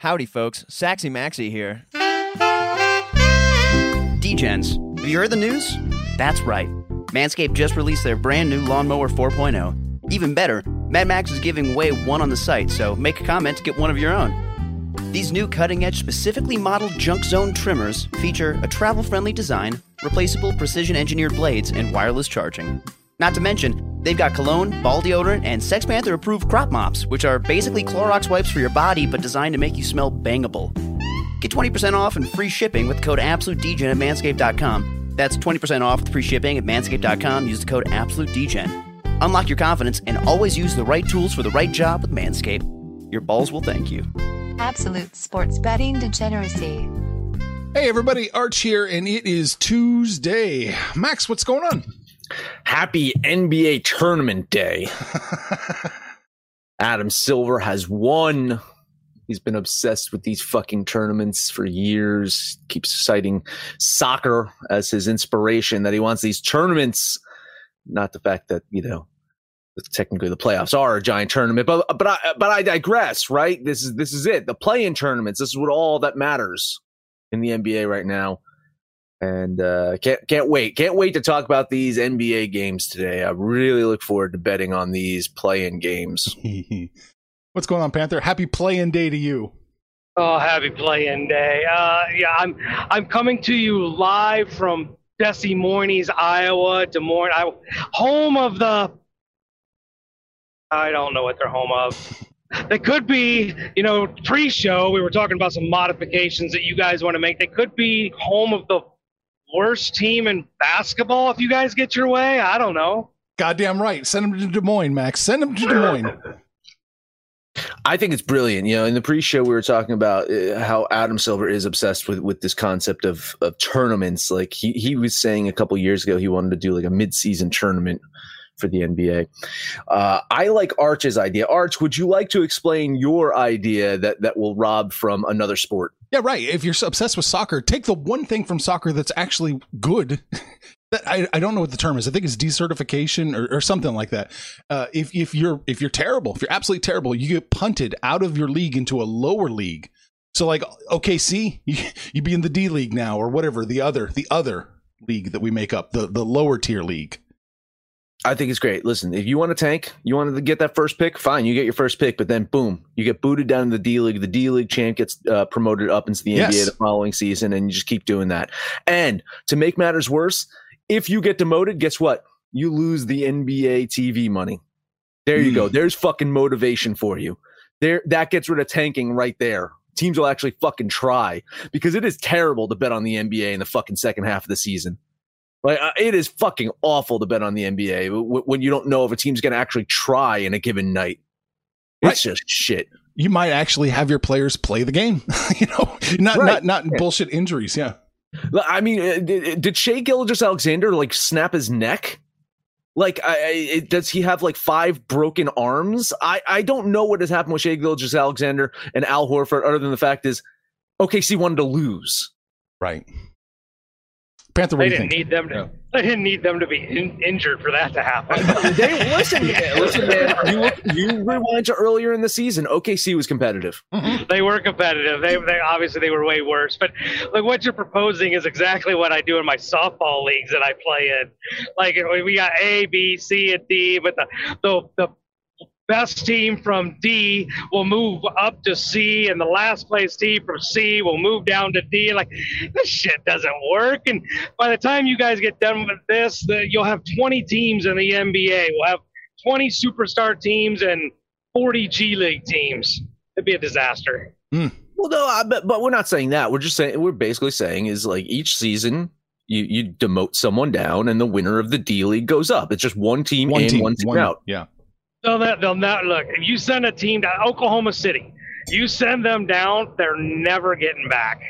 Howdy, folks. Saxy Maxie here. DGens, have you heard the news? That's right. Manscaped just released their brand new Lawnmower 4.0. Even better, Mad Max is giving away one on the site, so make a comment to get one of your own. These new cutting edge, specifically modeled Junk Zone trimmers feature a travel friendly design, replaceable precision engineered blades, and wireless charging. Not to mention, they've got cologne, ball deodorant, and Sex Panther approved crop mops, which are basically Clorox wipes for your body but designed to make you smell bangable. Get 20% off and free shipping with the code AbsoluteDegen at manscaped.com. That's 20% off with free shipping at manscaped.com. Use the code AbsoluteDegen. Unlock your confidence and always use the right tools for the right job with Manscaped. Your balls will thank you. Absolute sports betting degeneracy. Hey everybody, Arch here, and it is Tuesday. Max, what's going on? Happy NBA tournament day. Adam Silver has won. He's been obsessed with these fucking tournaments for years. Keeps citing soccer as his inspiration that he wants these tournaments, not the fact that, you know, technically the playoffs are a giant tournament, but but I but I digress, right? This is this is it. The play-in tournaments. This is what all that matters in the NBA right now. And uh, can't can't wait. Can't wait to talk about these NBA games today. I really look forward to betting on these play-in games. what's going on, Panther? Happy play-in day to you. Oh, happy play-in day. Uh, yeah, I'm I'm coming to you live from Des Moines, Iowa, Des Moines, Iowa, home of the I don't know what they're home of. They could be, you know, pre-show. We were talking about some modifications that you guys want to make. They could be home of the worst team in basketball if you guys get your way. I don't know. Goddamn right. Send them to Des Moines, Max. Send them to Des Moines. I think it's brilliant. You know, in the pre-show we were talking about uh, how Adam Silver is obsessed with with this concept of of tournaments. Like he he was saying a couple years ago he wanted to do like a mid-season tournament for the NBA. Uh, I like Arch's idea. Arch, would you like to explain your idea that that will rob from another sport? Yeah, right. If you're obsessed with soccer, take the one thing from soccer that's actually good. that I, I don't know what the term is. I think it's decertification or, or something like that. Uh, if if you're if you're terrible, if you're absolutely terrible, you get punted out of your league into a lower league. So like OKC, you you be in the D league now or whatever the other the other league that we make up the the lower tier league. I think it's great. Listen, if you want to tank, you wanted to get that first pick, fine, you get your first pick, but then boom, you get booted down in the D League. The D League champ gets uh, promoted up into the yes. NBA the following season, and you just keep doing that. And to make matters worse, if you get demoted, guess what? You lose the NBA TV money. There you mm. go. There's fucking motivation for you. There, that gets rid of tanking right there. Teams will actually fucking try because it is terrible to bet on the NBA in the fucking second half of the season. Like uh, it is fucking awful to bet on the NBA w- when you don't know if a team's going to actually try in a given night. It's right. just shit. You might actually have your players play the game, you know, not right. not not yeah. bullshit injuries. Yeah. I mean, uh, did, did Shai Gilgeous-Alexander like snap his neck? Like, I, I, does he have like five broken arms? I, I don't know what has happened with Shai Gilgeous-Alexander and Al Horford, other than the fact is, OKC wanted to lose. Right. Panther, they didn't need them to. Yeah. They didn't need them to be in, injured for that to happen. they listen, man, listen, man. You look, you rewind to earlier in the season. OKC was competitive. Mm-hmm. They were competitive. They, they obviously they were way worse. But like what you're proposing is exactly what I do in my softball leagues that I play in. Like we got A, B, C, and D, but the the the best team from D will move up to C, and the last place team from C will move down to D. Like this shit doesn't work. And by the time you guys get done with this, the, you'll have 20 teams in the NBA. We'll have 20 superstar teams and 40 G League teams. It'd be a disaster. Mm. Well, no, I, but, but we're not saying that. We're just saying we're basically saying is like each season you you demote someone down and the winner of the D League goes up. It's just one team one in, team, one team one, out. Yeah. So that they'll not look. If you send a team to Oklahoma City You send them down, they're never getting back.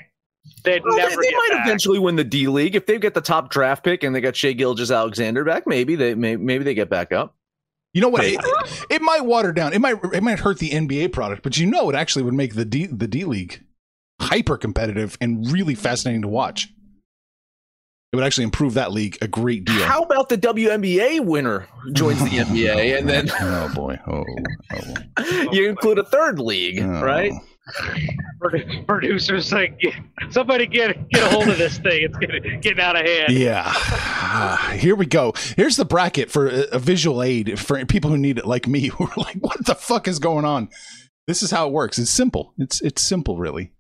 They'd Well, never they, they get might back. eventually win the D League if they get the top draft pick and they got Shai Gilgeous-Alexander back. Maybe they may, maybe they get back up. You know what? It, it might water down. It might it might hurt the NBA product, but you know it actually would make the D the D League hyper competitive and really fascinating to watch. It would actually improve that league a great deal. How about the WNBA winner joins the NBA and then oh boy, oh, oh, you include a third league, oh. right? Producers like, somebody get get a hold of this thing. It's getting, getting out of hand. Yeah. Ah, Here we go. Here's the bracket for a, a visual aid for people who need it, like me, who are like, "What the fuck is going on?" This is how it works. It's simple. It's it's simple, really.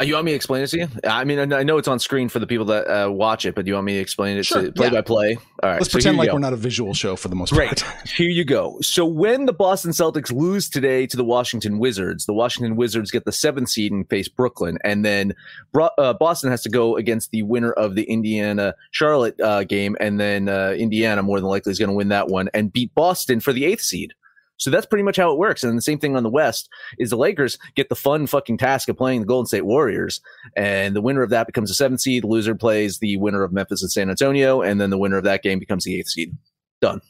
Uh, You want me to explain it to you? I mean, I know- it's on screen for the people that uh, watch it, but do you want me to explain it Sure, to play yeah. by play? All right. Let's so pretend like go. we're not a visual show for the most Great. part. Here you go. So when the Boston Celtics lose today to the Washington Wizards, the Washington Wizards get the seventh seed and face Brooklyn, and then Bro- uh, Boston has to go against the winner of the Indiana Charlotte uh, game, and then uh, Indiana more than likely is going to win that one and beat Boston for the eighth seed. So that's pretty much how it works. And the same thing on the West is the Lakers get the fun fucking task of playing the Golden State Warriors, and the winner of that becomes a seventh seed. The loser plays the winner of Memphis and San Antonio, and then the winner of that game becomes the eighth seed. Done.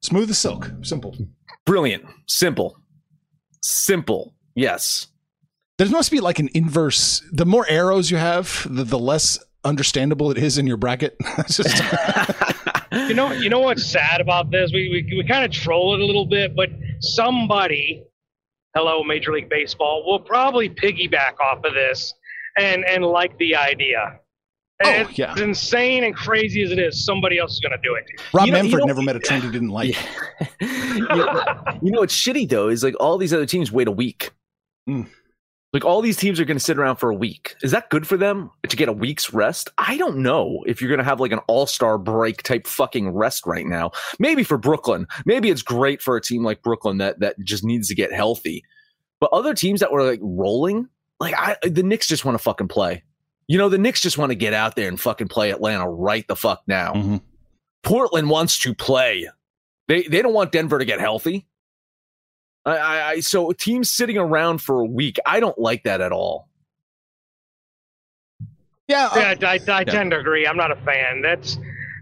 Smooth as silk. Simple. Brilliant. Simple. Simple. Yes. There must be like an inverse. The more arrows you have, the, the less understandable it is in your bracket. Just- You know, you know what's sad about this? We we, we kind of troll it a little bit, but somebody, hello Major League Baseball, will probably piggyback off of this and and like the idea. Oh, yeah. As insane and crazy as it is, somebody else is going to do it. Rob You know- you Manfred know- never met a trend he didn't like. you, know, you know what's shitty though is like all these other teams wait a week. Mm. Like all these teams are going to sit around for a week. Is that good for them to get a week's rest? I don't know if you're going to have like an all-star break type fucking rest right now. Maybe for Brooklyn. Maybe it's great for a team like Brooklyn that that just needs to get healthy. But other teams that were like rolling, like I, the Knicks just want to fucking play. You know, the Knicks just want to get out there and fucking play Atlanta right the fuck now. Mhm. Portland wants to play. They they don't want Denver to get healthy. I, I, I so teams sitting around for a week, I don't like that at all. Yeah. uh, Yeah, I, I tend to agree. I'm not a fan. That's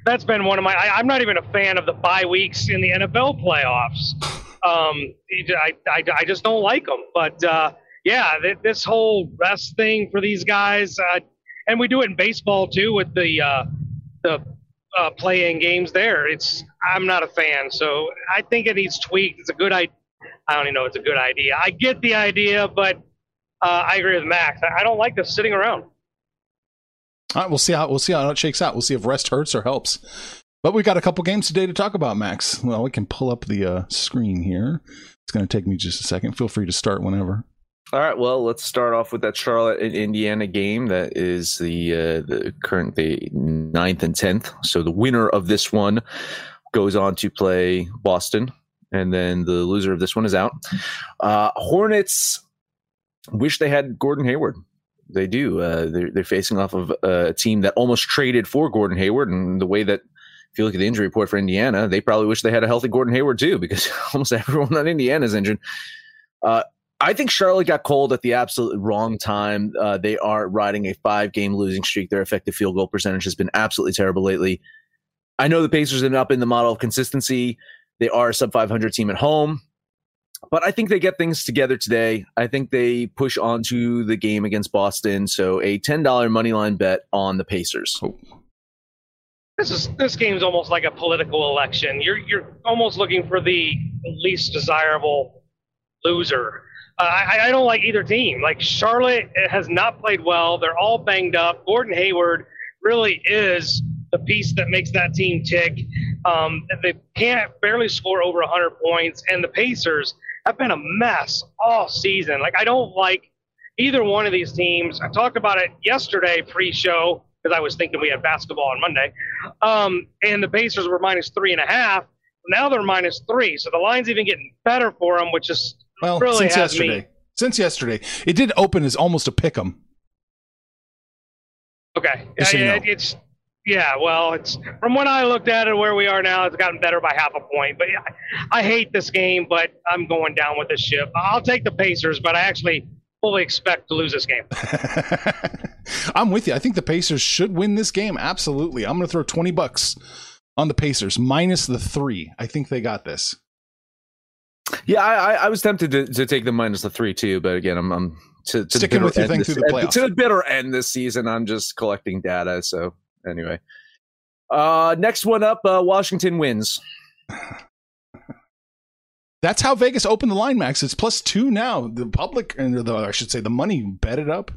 that's been one of my. I, I'm not even a fan of the bye weeks in the NFL playoffs. Um, I, I, I just don't like them. But uh, yeah, th- this whole rest thing for these guys, uh, and we do it in baseball too with the uh, the uh, playing games there. It's I'm not a fan, so I think it needs tweaked. It's a good idea. I don't even know if it's a good idea. I get the idea, but uh, I agree with Max. I, I don't like this sitting around. All right, we'll see how we'll see how it shakes out. We'll see if rest hurts or helps. But we got a couple games today to talk about, Max. Well, we can pull up the uh, screen here. It's going to take me just a second. Feel free to start whenever. All right, well, let's start off with that Charlotte and Indiana game. That is the uh, the current the ninth and tenth. So the winner of this one goes on to play Boston, and then the loser of this one is out. Uh, Hornets wish they had Gordon Hayward. They do. Uh, they're, they're facing off of a team that almost traded for Gordon Hayward, and the way that if you look at the injury report for Indiana, they probably wish they had a healthy Gordon Hayward too, because almost everyone on Indiana is injured. Uh, I think Charlotte got cold at the absolute wrong time. Uh, they are riding a five game losing streak. Their effective field goal percentage has been absolutely terrible lately. I know the Pacers have up in the model of consistency. They are a sub 500 team at home, but I think they get things together today. I think they push on to the game against Boston. So a $10 money line bet on the Pacers. this is this game's almost like a political election. You're you're almost looking for the least desirable loser. Uh, I, I don't like either team. Like Charlotte has not played well. They're all banged up. Gordon Hayward really is the piece that makes that team tick. Um, they can't barely score over 100 points, and the Pacers have been a mess all season. Like I don't like either one of these teams. I talked about it yesterday pre-show because I was thinking we had basketball on Monday. Um, and the Pacers were minus three and a half. Now they're minus three, so the line's even getting better for them, which is Well, Really since yesterday. me- Since yesterday, it did open as almost a pick 'em. okay. Just so you know. it's Yeah, well, it's from when I looked at it, where we are now, it's gotten better by half a point. But I, I hate this game, but I'm going down with the ship. I'll take the Pacers, but I actually fully expect to lose this game. I'm with you. I think the Pacers should win this game. Absolutely. I'm going to throw 20 bucks on the Pacers minus the three. I think they got this. Yeah, I, I was tempted to, to take the minus the three too, but again, I'm, I'm to, to sticking with your thing this, through the playoffs. To the bitter end this season, I'm just collecting data. So anyway, uh, next one up, uh, Washington wins. That's how Vegas opened the line, Max. It's plus two now. The public, and the I should say, the money bet it up.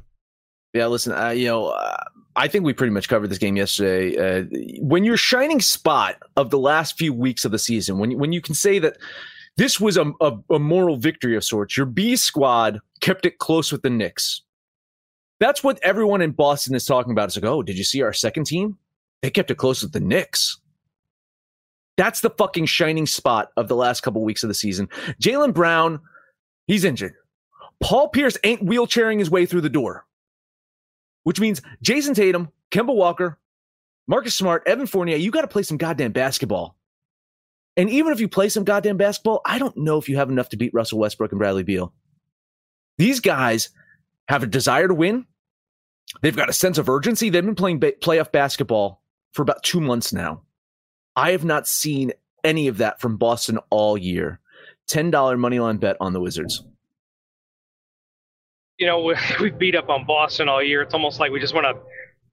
Yeah, listen, uh, you know, uh, I think we pretty much covered this game yesterday. Uh, when your shining spot of the last few weeks of the season, when when you can say that this was a, a, a moral victory of sorts, your B squad kept it close with the Knicks. That's what everyone in Boston is talking about. It's like, oh, did you see our second team? They kept it close with the Knicks. That's the fucking shining spot of the last couple weeks of the season. Jaylen Brown, he's injured. Paul Pierce ain't wheelchairing his way through the door, which means Jayson Tatum, Kemba Walker, Marcus Smart, Evan Fournier, you got to play some goddamn basketball. And even if you play some goddamn basketball, I don't know if you have enough to beat Russell Westbrook and Bradley Beal. These guys have a desire to win. They've got a sense of urgency. They've been playing ba- playoff basketball for about two months now. I have not seen any of that from Boston all year. $10 money line bet on the Wizards. You know, we beat up on Boston all year. It's almost like we just want to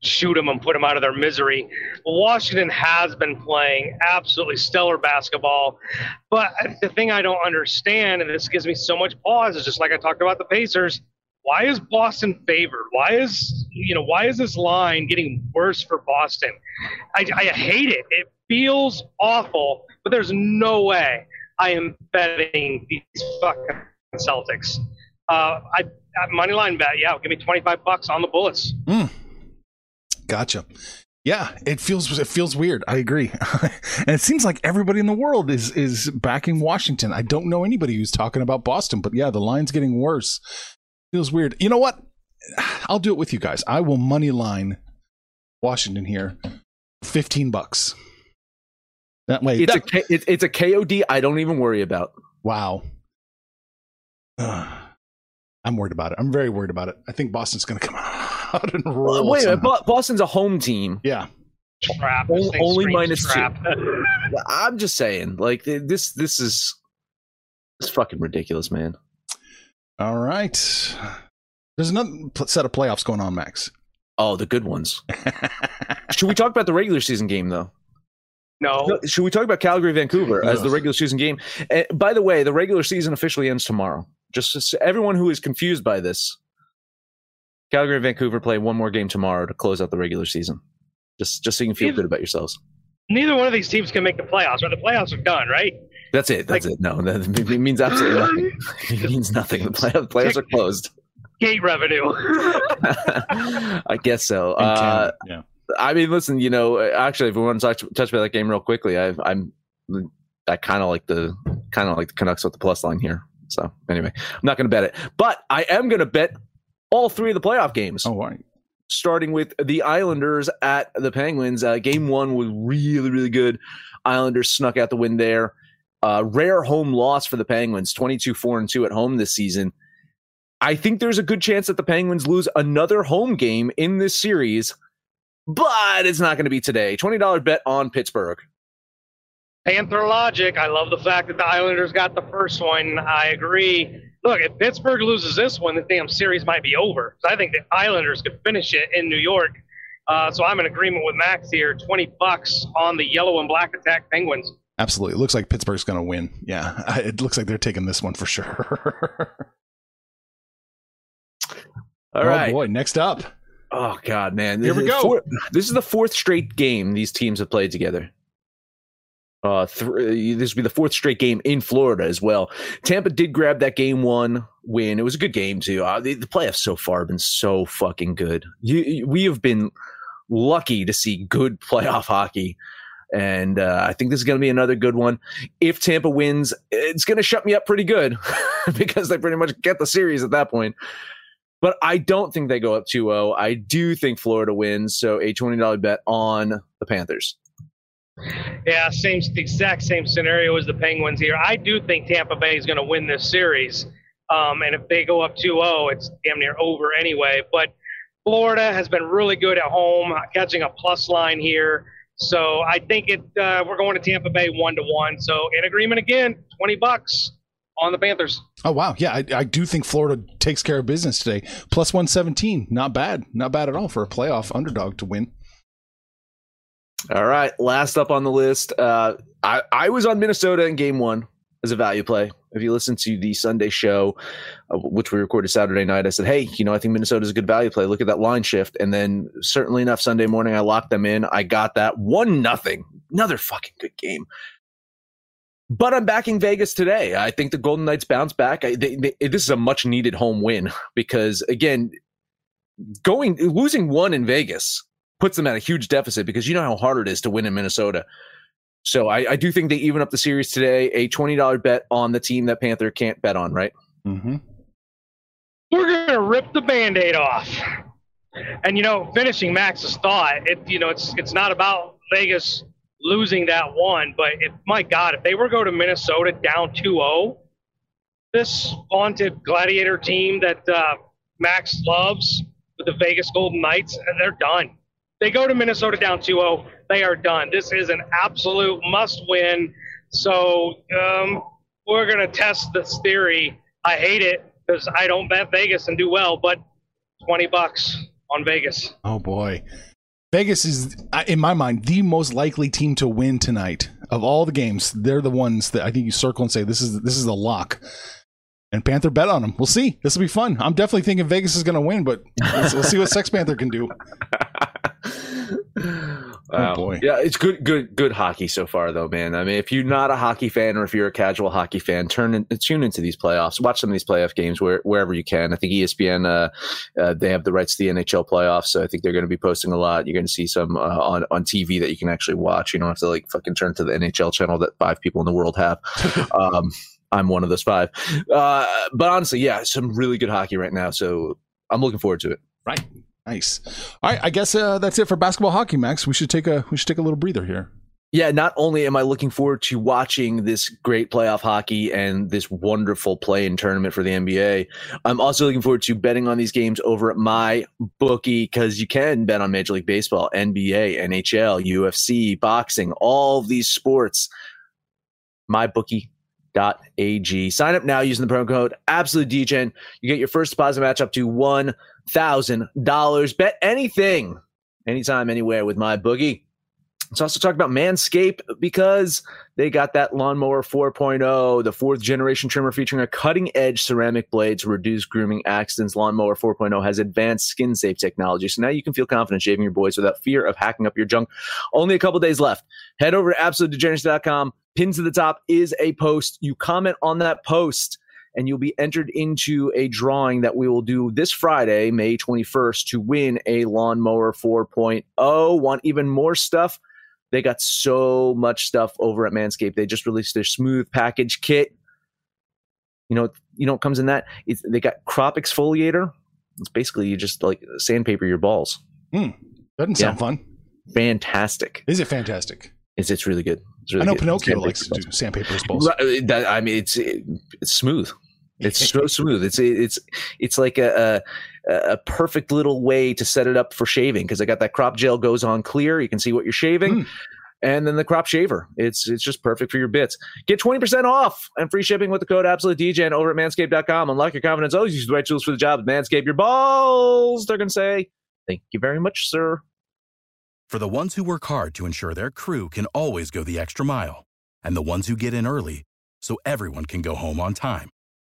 shoot them and put them out of their misery. Washington has been playing absolutely stellar basketball. But the thing I don't understand, and this gives me so much pause, is just like I talked about the Pacers. Why is Boston favored? Why is you know why is this line getting worse for Boston? I, I hate it. It feels awful, but there's no way I am betting these fucking Celtics. Uh, I, I money line bet. Yeah, give me twenty five bucks on the Bullets. Mm. Gotcha. Yeah, it feels it feels weird. I agree, and it seems like everybody in the world is is backing Washington. I don't know anybody who's talking about Boston, but yeah, the line's getting worse. Feels weird. You know what? I'll do it with you guys. I will money line Washington here, fifteen bucks. That way, it's that, a it's a KOD. I don't even worry about. Wow. Uh, I'm worried about it. I'm very worried about it. I think Boston's going to come out and roll. Wait, wait Boston's a home team. Yeah. Trap. Only, only minus trap. two. I'm just saying, like this. This is it's fucking ridiculous, man. All right. There's another set of playoffs going on, Max. Oh, the good ones. Should we talk about the regular season game though? No. Should we talk about Calgary Vancouver as the regular season game? Uh, by the way, the regular season officially ends tomorrow. Just everyone who is confused by this, Calgary and Vancouver play one more game tomorrow to close out the regular season. Just just so you can feel neither, good about yourselves. Neither one of these teams can make the playoffs, or the playoffs are done, right? That's it. That's like, it. No, that it means absolutely nothing. it means nothing. The play, players are closed. Gate revenue. I guess so. Uh, yeah. I mean, listen. You know, actually, if we want to touch, touch about that game real quickly, I, I'm I kind of like the kind of like the Canucks with the plus line here. So anyway, I'm not going to bet it, but I am going to bet all three of the playoff games. Oh, right. Starting with the Islanders at the Penguins. Uh, game one was really, really good. Islanders snuck out the win there. Uh, rare home loss for the Penguins, 22 4 and 2 at home this season. I think there's a good chance that the Penguins lose another home game in this series, but it's not going to be today. $20 bet on Pittsburgh. Panther logic. I love the fact that the Islanders got the first one. I agree. Look, if Pittsburgh loses this one, the damn series might be over. I think the Islanders could finish it in New York. Uh, so I'm in agreement with Max here. Twenty bucks on the yellow and black attack Penguins. Absolutely. It looks like Pittsburgh's going to win. Yeah, it looks like they're taking this one for sure. All oh, right. boy, next up. Oh God, man! Here we go. Four, this is the fourth straight game these teams have played together. Uh, th- this will be the fourth straight game in Florida as well. Tampa did grab that game one win. It was a good game too. Uh, the, the playoffs so far have been so fucking good. You, we have been lucky to see good playoff hockey. And uh, I think this is going to be another good one. If Tampa wins, it's going to shut me up pretty good because they pretty much get the series at that point. But I don't think they go up 2 0. I do think Florida wins. So a $20 bet on the Panthers. Yeah, same exact same scenario as the Penguins here. I do think Tampa Bay is going to win this series, um, and if they go up 2-0, it's damn near over anyway. But Florida has been really good at home, catching a plus line here. So I think it. Uh, we're going to Tampa Bay one to one. So in agreement again, twenty bucks on the Panthers. Oh wow, yeah, I, I do think Florida takes care of business today. Plus one seventeen, not bad, not bad at all for a playoff underdog to win. All right, last up on the list, uh, I I was on Minnesota in Game One as a value play. If you listen to the Sunday show, uh, which we recorded Saturday night, I said, "Hey, you know, I think Minnesota is a good value play. Look at that line shift." And then, certainly enough, Sunday morning, I locked them in. I got that one nothing. Another fucking good game. But I'm backing Vegas today. I think the Golden Knights bounce back. I, they, they, this is a much needed home win because, again, going losing one in Vegas puts them at a huge deficit because you know how hard it is to win in Minnesota. So I, I do think they even up the series today. A twenty dollar bet on the team that Panther can't bet on, right? Mm-hmm. We're gonna rip the band-aid off. And you know, finishing Max's thought, it you know, it's it's not about Vegas losing that one, but it, my God, if they were go to Minnesota down 2-0, this vaunted gladiator team that uh, Max loves with the Vegas Golden Knights, they're done. They go to Minnesota down 2-0, they are done. This is an absolute must-win. So um, we're going to test this theory. I hate it because I don't bet Vegas and do well, but 20 bucks on Vegas. Oh boy. Vegas is, in my mind, the most likely team to win tonight of all the games. They're the ones that I think you circle and say this is this is a lock. And Panther bet on them. We'll see. This will be fun. I'm definitely thinking Vegas is going to win, but we'll see what Sex Panther can do. Wow. Oh boy. Yeah, it's good, good, good hockey so far, though, man. I mean, if you're not a hockey fan or if you're a casual hockey fan, turn in, tune into these playoffs. Watch some of these playoff games where, wherever you can. I think ESPN uh, uh, they have the rights to the NHL playoffs, so I think they're going to be posting a lot. You're going to see some uh, on on TV that you can actually watch. You don't have to like fucking turn to the NHL channel that five people in the world have. um, I'm one of those five. Uh, but honestly, yeah, some really good hockey right now. So I'm looking forward to it. Right. Nice. All right, I guess uh, that's it for basketball hockey, Max. We should take a we should take a little breather here. Yeah, not only am I looking forward to watching this great playoff hockey and this wonderful play in tournament for the NBA, I'm also looking forward to betting on these games over at my bookie because you can bet on Major League Baseball, NBA, NHL, UFC, boxing, all these sports. MyBookie.ag. Sign up now using the promo code Absolute DGen. You get your first deposit match up to one thousand dollars. Bet anything, anytime, anywhere with my boogie. Let's also talk about Manscaped because they got that lawnmower 4.0, the fourth generation trimmer featuring a cutting edge ceramic blade to reduce grooming accidents. Lawnmower 4.0 has advanced skin safe technology. So now you can feel confident shaving your boys without fear of hacking up your junk. Only a couple days left. Head over to absolutedegeneracy.com. Pinned to the top is a post. You comment on that post and you'll be entered into a drawing that we will do this Friday, May 21st, to win a Lawnmower 4.0. Want even more stuff? They got so much stuff over at Manscaped. They just released their smooth package kit. You know, you know what comes in that? It's, they got crop exfoliator. It's basically you just like sandpaper your balls. Hmm. Doesn't sound yeah. fun. Fantastic. Is it fantastic? It's it's really good. It's really I know good. Pinocchio likes to do sandpaper his balls. I mean, it's it's smooth. It's so smooth. It's it's it's like a, a, a perfect little way to set it up for shaving because I got that crop gel goes on clear. You can see what you're shaving. Mm. And then the crop shaver. It's it's just perfect for your bits. Get 20% off and free shipping with the code Absolute DGen over at manscaped.com. Unlock your confidence. Always use the right tools for the job. Manscaped your balls. They're gonna say, Thank you very much, sir. For the ones who work hard to ensure their crew can always go the extra mile, and the ones who get in early so everyone can go home on time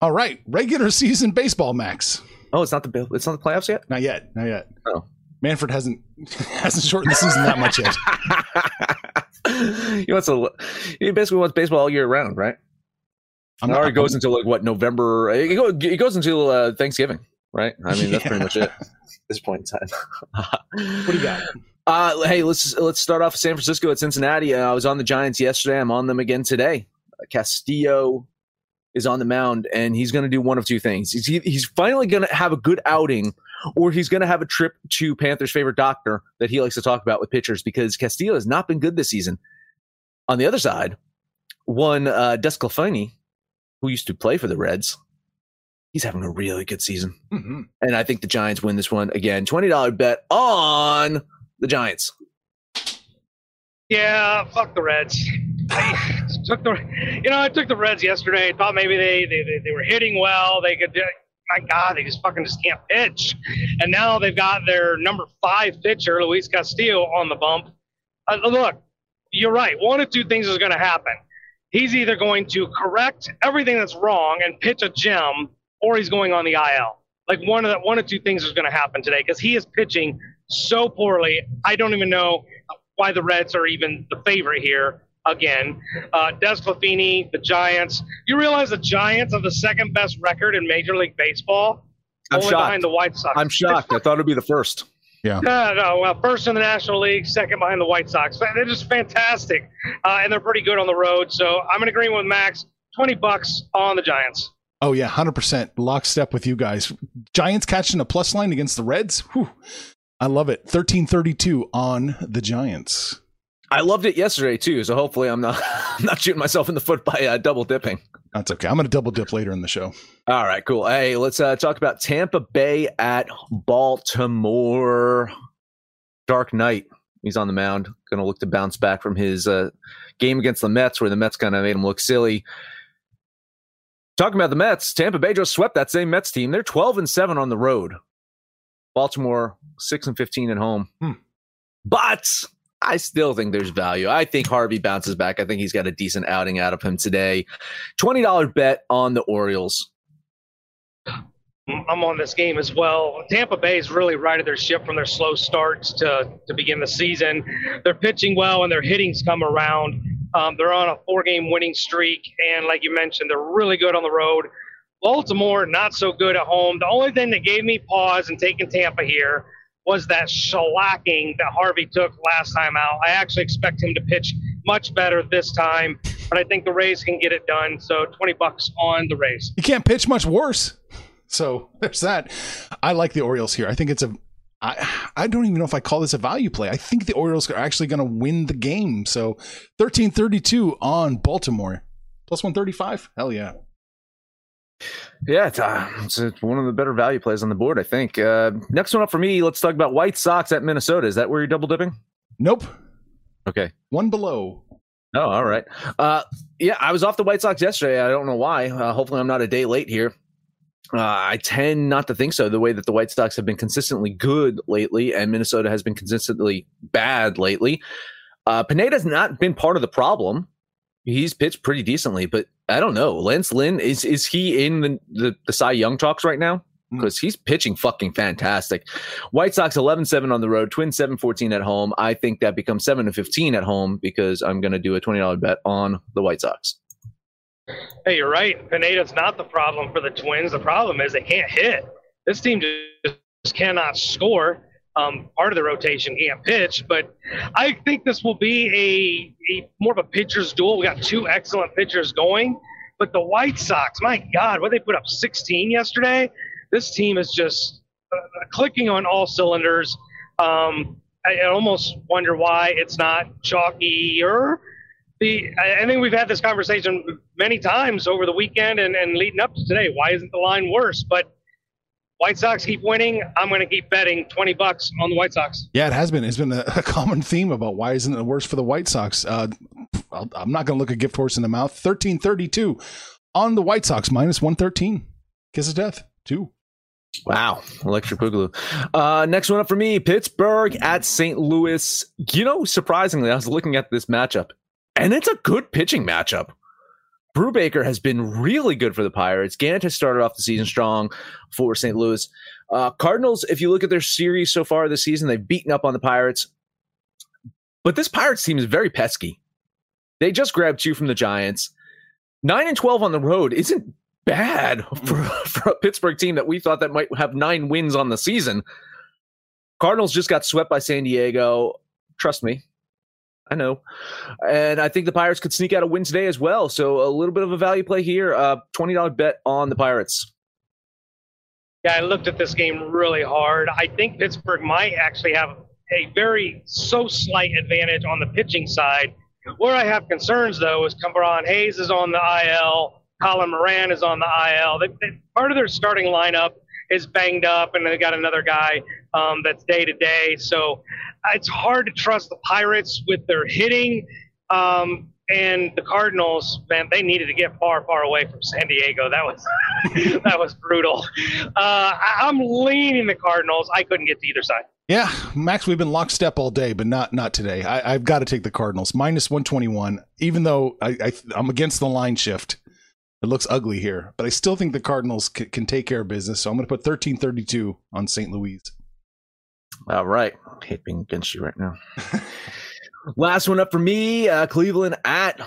All right, regular season baseball, Max. Oh, it's not the it's not the playoffs yet. Not yet. Not yet. Oh, Manfred hasn't hasn't shortened the season that much yet. he wants to. He basically wants baseball all year round, right? I'm it not- already goes until like what November? It goes, it goes until uh, Thanksgiving, right? I mean, that's pretty much it. At this point in time. What do you got? Uh, hey, let's let's start off San Francisco at Cincinnati. Uh, I was on the Giants yesterday. I'm on them again today. Castillo is on the mound, and he's going to do one of two things. He's, he- he's finally going to have a good outing, or he's going to have a trip to Panthers' favorite doctor that he likes to talk about with pitchers because Castillo has not been good this season. On the other side, one uh, Desclafani, who used to play for the Reds, he's having a really good season. Mhm. And I think the Giants win this one again. $20 bet on the Giants. Yeah, fuck the Reds. Took the, you know, I took the Reds yesterday. Thought maybe they they, they, they were hitting well. They could. My God, they just fucking just can't pitch. And now they've got their number five pitcher, Luis Castillo, on the bump. Uh, look, you're right. One of two things is going to happen. He's either going to correct everything that's wrong and pitch a gem, or he's going on the IL. Like one of the one of two things is going to happen today because he is pitching so poorly. I don't even know why the Reds are even the favorite here again. Uh, Des DeSclafani, the Giants. You realize the Giants have the second best record in Major League Baseball, I'm only shocked. behind the White Sox. I'm shocked. I thought it'd be the first. No, no. Well, first in the National League, second behind the White Sox. They're just fantastic, uh, and they're pretty good on the road. So I'm in agreement with Max. Twenty bucks on the Giants. Oh yeah, hundred percent lockstep with you guys. Giants catching a plus line against the Reds. Whew. I love it. Thirteen thirty-two on the Giants. I loved it yesterday too. So hopefully, I'm not I'm not shooting myself in the foot by uh, double dipping. That's okay. I'm going to double dip later in the show. All right, cool. Hey, let's uh, talk about Tampa Bay at Baltimore. Dark Knight. He's on the mound. Going to look to bounce back from his uh, game against the Mets, where the Mets kind of made him look silly. Talking about the Mets, Tampa Bay just swept that same Mets team. They're 12 and 7 on the road. Baltimore 6 and 15 at home. Hmm. But I still think there's value. I think Harvey bounces back. I think he's got a decent outing out of him today. $20 bet on the Orioles. I'm on this game as well. Tampa Bay's really righted their ship from their slow starts to, to begin the season. They're pitching well and their hitting's come around. Um, they're on a four game winning streak. And like you mentioned, they're really good on the road. Baltimore, not so good at home. The only thing that gave me pause in taking Tampa here was that shellacking that Harvey took last time out. I actually expect him to pitch much better this time, but I think the Rays can get it done. So 20 bucks on the Rays. You can't pitch much worse. So there's that. I like the Orioles here. I think it's a. I I don't even know if I call this a value play. I think the Orioles are actually going to win the game. So 13-32 on Baltimore. Plus 135. Hell yeah. Yeah, it's, uh, it's one of the better value plays on the board, I think. Uh, next one up for me, let's talk about White Sox at Minnesota. Is that where you're double dipping? Nope. Okay. One below. Oh, all right. Uh, yeah, I was off the White Sox yesterday. I don't know why. Uh, hopefully, I'm not a day late here. Uh, I tend not to think so. The way that the White Sox have been consistently good lately, and Minnesota has been consistently bad lately. Uh, Pineda's not been part of the problem. He's pitched pretty decently, but I don't know. Lance Lynn is is he in the the, the Cy Young talks right now? Mm. Because he's pitching fucking fantastic. White Sox 11 7 on the road, Twins 7 14 at home. I think that becomes 7 to 15 at home because I'm going to do a $20 bet on the White Sox. Hey, you're right. Pineda's not the problem for the Twins. The problem is they can't hit. This team just cannot score. Um, part of the rotation can't pitch. But I think this will be a, a more of a pitcher's duel. We got two excellent pitchers going. But the White Sox, my God, what they put up 16 yesterday. This team is just uh, clicking on all cylinders. Um, I, I almost wonder why it's not chalkier. The I, I think we've had this conversation many times over the weekend and, and leading up to today. Why isn't the line worse? But White Sox keep winning. I'm going to keep betting 20 bucks on the White Sox. Yeah, it has been. It's been a, a common theme about why isn't it worse for the White Sox. Uh, i am not going to look a gift horse in the mouth. 1332 on the White Sox, minus 113. Kiss of death, two. Wow, electric boogaloo. Uh, next one up for me, Pittsburgh at St. Louis. You know, surprisingly, I was looking at this matchup, and it's a good pitching matchup. Brubaker has been really good for the Pirates. Gant has started off the season strong for St. Louis. Uh, Cardinals, if you look at their series so far this season, they've beaten up on the Pirates. But this Pirates team is very pesky. They just grabbed two from the Giants. Nine and twelve on the road isn't bad for, for a Pittsburgh team that we thought that might have nine wins on the season. Cardinals just got swept by San Diego. Trust me, I know. And I think the Pirates could sneak out a win today as well. So a little bit of a value play here. Uh, $20 bet on the Pirates. Yeah, I looked at this game really hard. I think Pittsburgh might actually have a very so slight advantage on the pitching side. Where I have concerns, though, is Ke'Bryan Hayes is on the IL. Colin Moran is on the IL. They, they, part of their starting lineup is banged up, and they got another guy um, that's day to day. So it's hard to trust the Pirates with their hitting. Um, and the Cardinals, man, they needed to get far, far away from San Diego. That was that was brutal. Uh, I, I'm leaning the Cardinals. I couldn't get to either side. Yeah, Max, we've been lockstep all day, but not not today. I, have got to take the Cardinals minus one twenty one. Even though I, I I'm against the line shift, it looks ugly here, but I still think the Cardinals c- can take care of business. So I'm going to put thirteen thirty two on St. Louis. All right. Being against you right now. Last one up for me uh, Cleveland at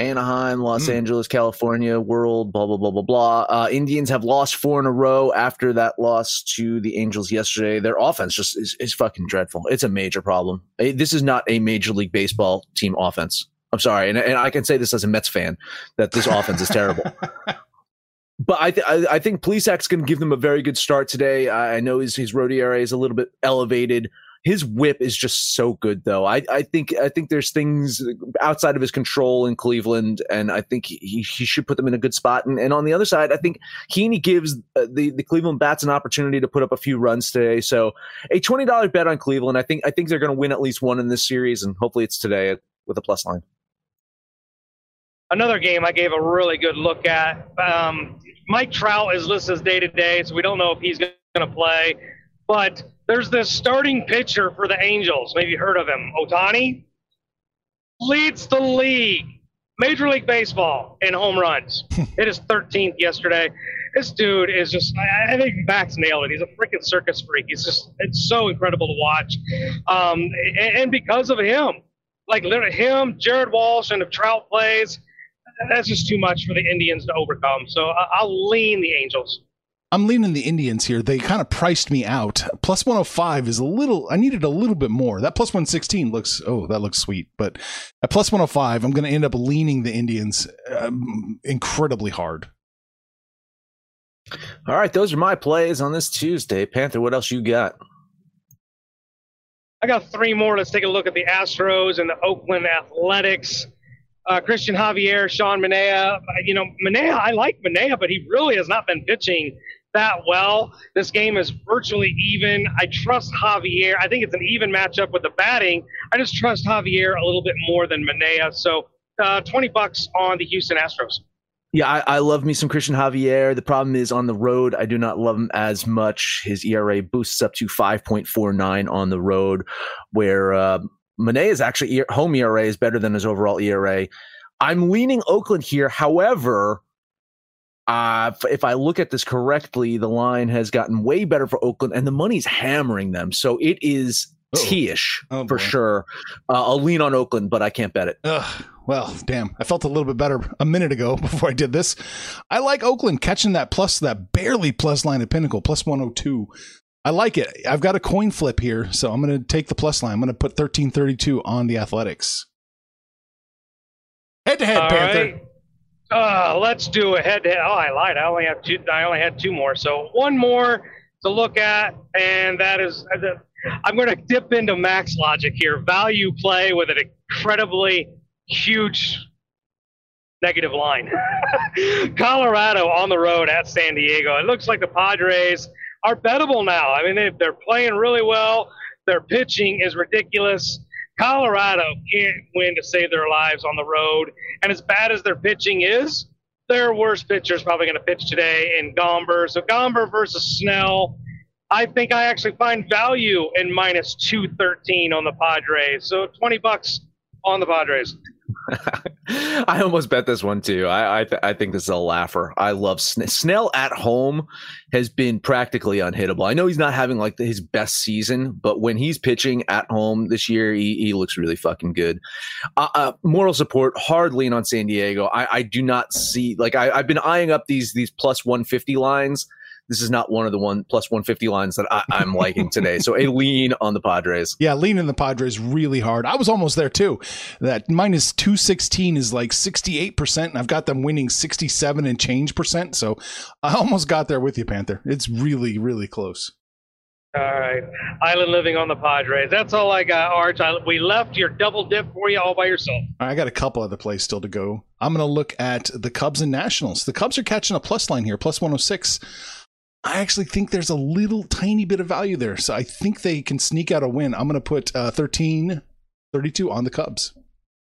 Anaheim, Los mm. Angeles, California, world, blah, blah, blah, blah, blah. Uh, Indians have lost four in a row after that loss to the Angels yesterday. Their offense just is, is fucking dreadful. It's a major problem. This is not a Major League Baseball team offense. I'm sorry. And, and I can say this as a Mets fan that this offense is terrible. but I, th- I, I think Plesac's going to give them a very good start today. I, I know his his road ERA is a little bit elevated. His WHIP is just so good, though. I, I think I think there's things outside of his control in Cleveland, and I think he, he should put them in a good spot. And, and on the other side, I think Heaney gives uh, the the Cleveland bats an opportunity to put up a few runs today. So a twenty dollar bet on Cleveland. I think I think they're going to win at least one in this series, and hopefully it's today with a plus line another game I gave a really good look at. Um, Mike Trout is listed as day to day, so we don't know if he's going to play. But there's this starting pitcher for the Angels. Maybe you heard of him, Ohtani. Leads the league, Major League Baseball, in home runs. it is 13th yesterday. This dude is just, I, I think Max nailed it. He's a freaking circus freak. He's just, it's so incredible to watch. Um, and, and because of him, like literally him, Jared Walsh, and if Trout plays, that's just too much for the Indians to overcome. So I'll lean the Angels. I'm leaning the Indians here. They kind of priced me out. Plus 105 is a little, I needed a little bit more. That plus 116 looks, oh, that looks sweet. But at plus 105, I'm going to end up leaning the Indians um, incredibly hard. All right. Those are my plays on this Tuesday. Panther, what else you got? I got three more. Let's take a look at the Astros and the Oakland Athletics uh, Cristian Javier, Sean Manaea. You know, Manaea, I like Manaea, but he really has not been pitching that well. This game is virtually even. I trust Javier. I think it's an even matchup with the batting. I just trust Javier a little bit more than Manaea. So uh, 20 bucks on the Houston Astros. Yeah, I, I, love me some Cristian Javier. The problem is on the road, I do not love him as much. His ERA boosts up to 5.49 on the road, where uh, is actually home ERA is better than his overall ERA. I'm leaning Oakland here. However, uh, if I look at this correctly, the line has gotten way better for Oakland, and the money's hammering them. So it is T-ish oh, for sure. Uh, I'll lean on Oakland, but I can't bet it. Ugh, well, damn. I felt a little bit better a minute ago before I did this. I like Oakland catching that plus, that barely plus line at Pinnacle, plus 102 I like it. I've got a coin flip here, so I'm going to take the plus line. I'm going to put 1332 on the Athletics. Head to head, Panther. Uh, let's do a head to head. Oh, I lied. I only have two. I only had two more. So one more to look at, and that is uh, I'm going to dip into max logic here. Value play with an incredibly huge negative line. Colorado on the road at San Diego. It looks like the Padres are bettable now. I mean, they, they're playing really well. Their pitching is ridiculous. Colorado can't win to save their lives on the road. And as bad as their pitching is, their worst pitcher is probably going to pitch today in Gomber. So Gomber versus Snell. I think I actually find value in minus 213 on the Padres. So 20 bucks on the Padres. I almost bet this one too. I I, th- I, think this is a laugher. I love Snell at home has been practically unhittable. I know he's not having like the, his best season, but when he's pitching at home this year, he, he looks really fucking good. Uh, uh, moral support hard lean on San Diego. I, I do not see like I, I've been eyeing up these these plus one fifty lines this is not one of the one plus 150 lines that I, am liking today. So a lean on the Padres. Yeah, lean in the Padres really hard. I was almost there too. That minus 216 is like 68%, and I've got them winning 67 and change percent. So I almost got there with you, Panther. It's really, really close. All right. Island living on the Padres. That's all I got, Arch. I, we left your double dip for you all by yourself. I got a couple other plays still to go. I'm going to look at the Cubs and Nationals. The Cubs are catching a plus line here, plus 106. I actually think there's a little tiny bit of value there. So I think they can sneak out a win. I'm going to put uh, 13 32 on the Cubs.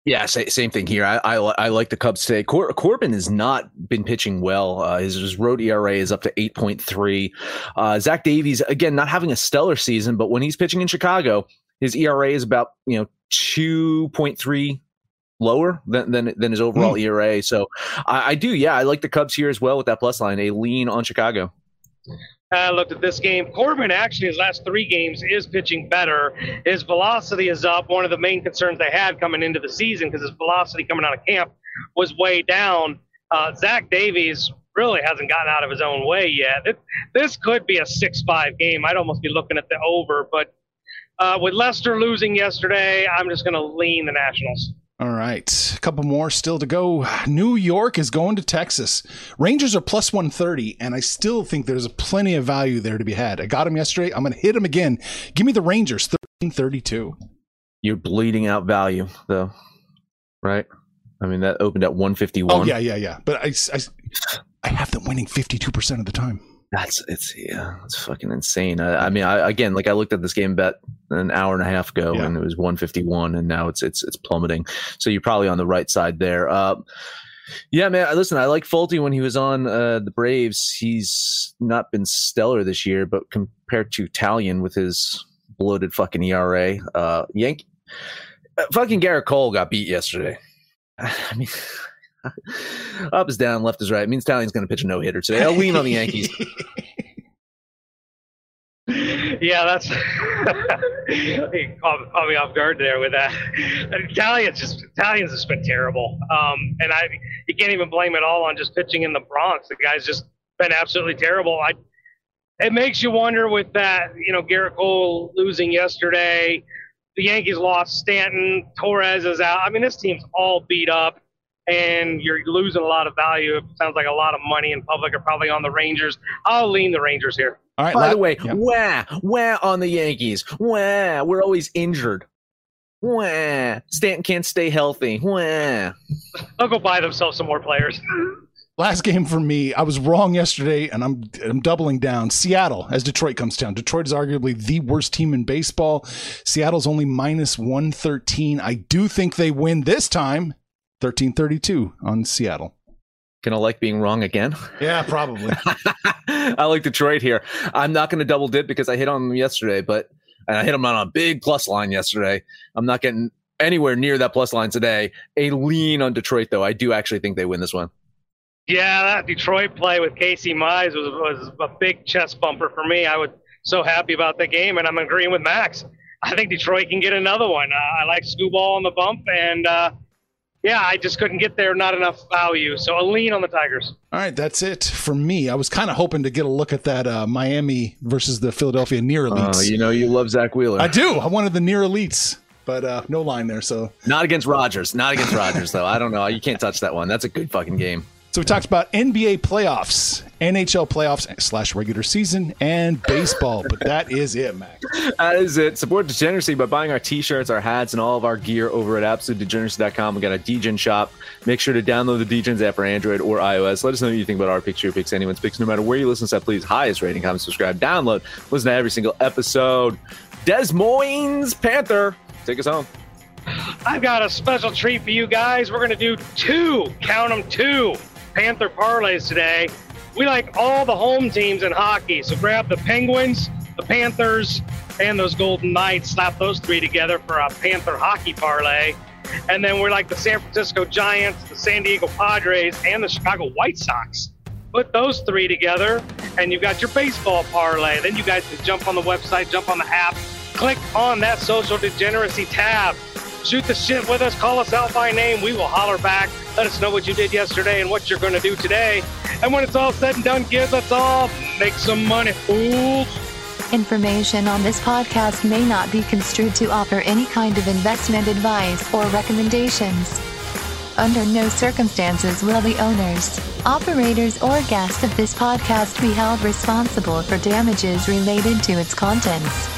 Yeah, same thing here. I, I, I like the Cubs today. Cor- Corbin has not been pitching well. Uh, his, his, road ERA is up to 8.3. Uh, Zach Davies, again, not having a stellar season, but when he's pitching in Chicago, his ERA is about, you know, 2.3 lower than, than, than his overall mm. ERA. So I, I do. Yeah, I like the Cubs here as well with that plus line, a lean on Chicago. I looked at this game. Corbin actually, his last three games, is pitching better. His velocity is up. One of the main concerns they had coming into the season because his velocity coming out of camp was way down. Uh, Zach Davies really hasn't gotten out of his own way yet. It, this could be a 6 5 game. I'd almost be looking at the over, but uh, with Lester losing yesterday, I'm just going to lean the Nationals. All right. A couple more still to go. New York is going to Texas. Rangers are plus 130, and I still think there's plenty of value there to be had. I got them yesterday. I'm going to hit them again. Give me the Rangers, 1332. You're bleeding out value, though, right? I mean, that opened at 151. Oh, yeah, yeah, yeah. But I, I, I have them winning 52% of the time. That's it's yeah, it's fucking insane. I, I mean, I, again, like I looked at this game bet an hour and a half ago, yeah. and it was 151, and now it's it's it's plummeting. So you're probably on the right side there. Uh, yeah, man. Listen, I like Folty when he was on uh, the Braves. He's not been stellar this year, but compared to Taillon with his bloated fucking ERA, uh, Yank, uh, fucking Gerrit Cole got beat yesterday. I mean, Up is down, left is right. It means Taillon's going to pitch a no hitter today. I'll lean on the Yankees. yeah, that's he caught, me off guard there with that. Taillon's just Taillon's just been terrible, um, and I you can't even blame it all on just pitching in the Bronx. The guy's just been absolutely terrible. I it makes you wonder with that, you know, Gerrit Cole losing yesterday. The Yankees lost Stanton. Torres is out. I mean, this team's all beat up and you're losing a lot of value. It sounds like a lot of money in public are probably on the Rangers. I'll lean the Rangers here. All right. By la- the way, yeah. wah, wah on the Yankees. Wah, we're always injured. Wah, Stanton can't stay healthy. Wah. They'll go buy themselves some more players. Last game for me, I was wrong yesterday, and I'm I'm doubling down. Seattle, as Detroit comes down. Detroit is arguably the worst team in baseball. Seattle's only minus one thirteen. I do think they win this time. 1332 on Seattle. Gonna like being wrong again? Yeah, probably. I like Detroit here. I'm not gonna double dip because I hit on them yesterday, but and I hit them on a big plus line yesterday. I'm not getting anywhere near that plus line today. A lean on Detroit though. I do actually think they win this one. Yeah, that Detroit play with Casey Mize was was a big chest bumper for me. I was so happy about the game, and I'm agreeing with Max. I think Detroit can get another one. Uh, I like Skubal on the bump, and uh, yeah, I just couldn't get there. Not enough value. So a lean on the Tigers. All right, that's it for me. I was kind of hoping to get a look at that uh, Miami versus the Philadelphia near elites. Oh, you know you love Zack Wheeler. I do. I wanted the near elites, but uh, no line there. So not against Rogers. Not against Rogers, though. I don't know. You can't touch that one. That's a good fucking game. So we talked about NBA playoffs, NHL playoffs slash regular season, and baseball. but that is it, Mac. That is it. Support Degeneracy by buying our t-shirts, our hats, and all of our gear over at AbsoluteDegeneracy.com. We got a Degen shop. Make sure to download the Degens app for Android or iOS. Let us know what you think about our picks, your picks, anyone's picks. No matter where you listen to that, please highest rating, comment, subscribe, download, listen to every single episode. Des Moines Panther, take us home. I've got a special treat for you guys. We're going to do two, count them two Panther parlays today. We like all the home teams in hockey, so grab the Penguins, the Panthers, and those Golden Knights. Slap those three together for a Panther hockey parlay. And then we're like the San Francisco Giants, the San Diego Padres, and the Chicago White Sox. Put those three together, and you've got your baseball parlay. Then you guys can jump on the website, jump on the app, click on that social degeneracy tab Shoot the shit with us. Call us out by name. We will holler back. Let us know what you did yesterday and what you're going to do today. And when it's all said and done, kids, let's all make some money, fools. Information on this podcast may not be construed to offer any kind of investment advice or recommendations. Under no circumstances will the owners, operators, or guests of this podcast be held responsible for damages related to its contents.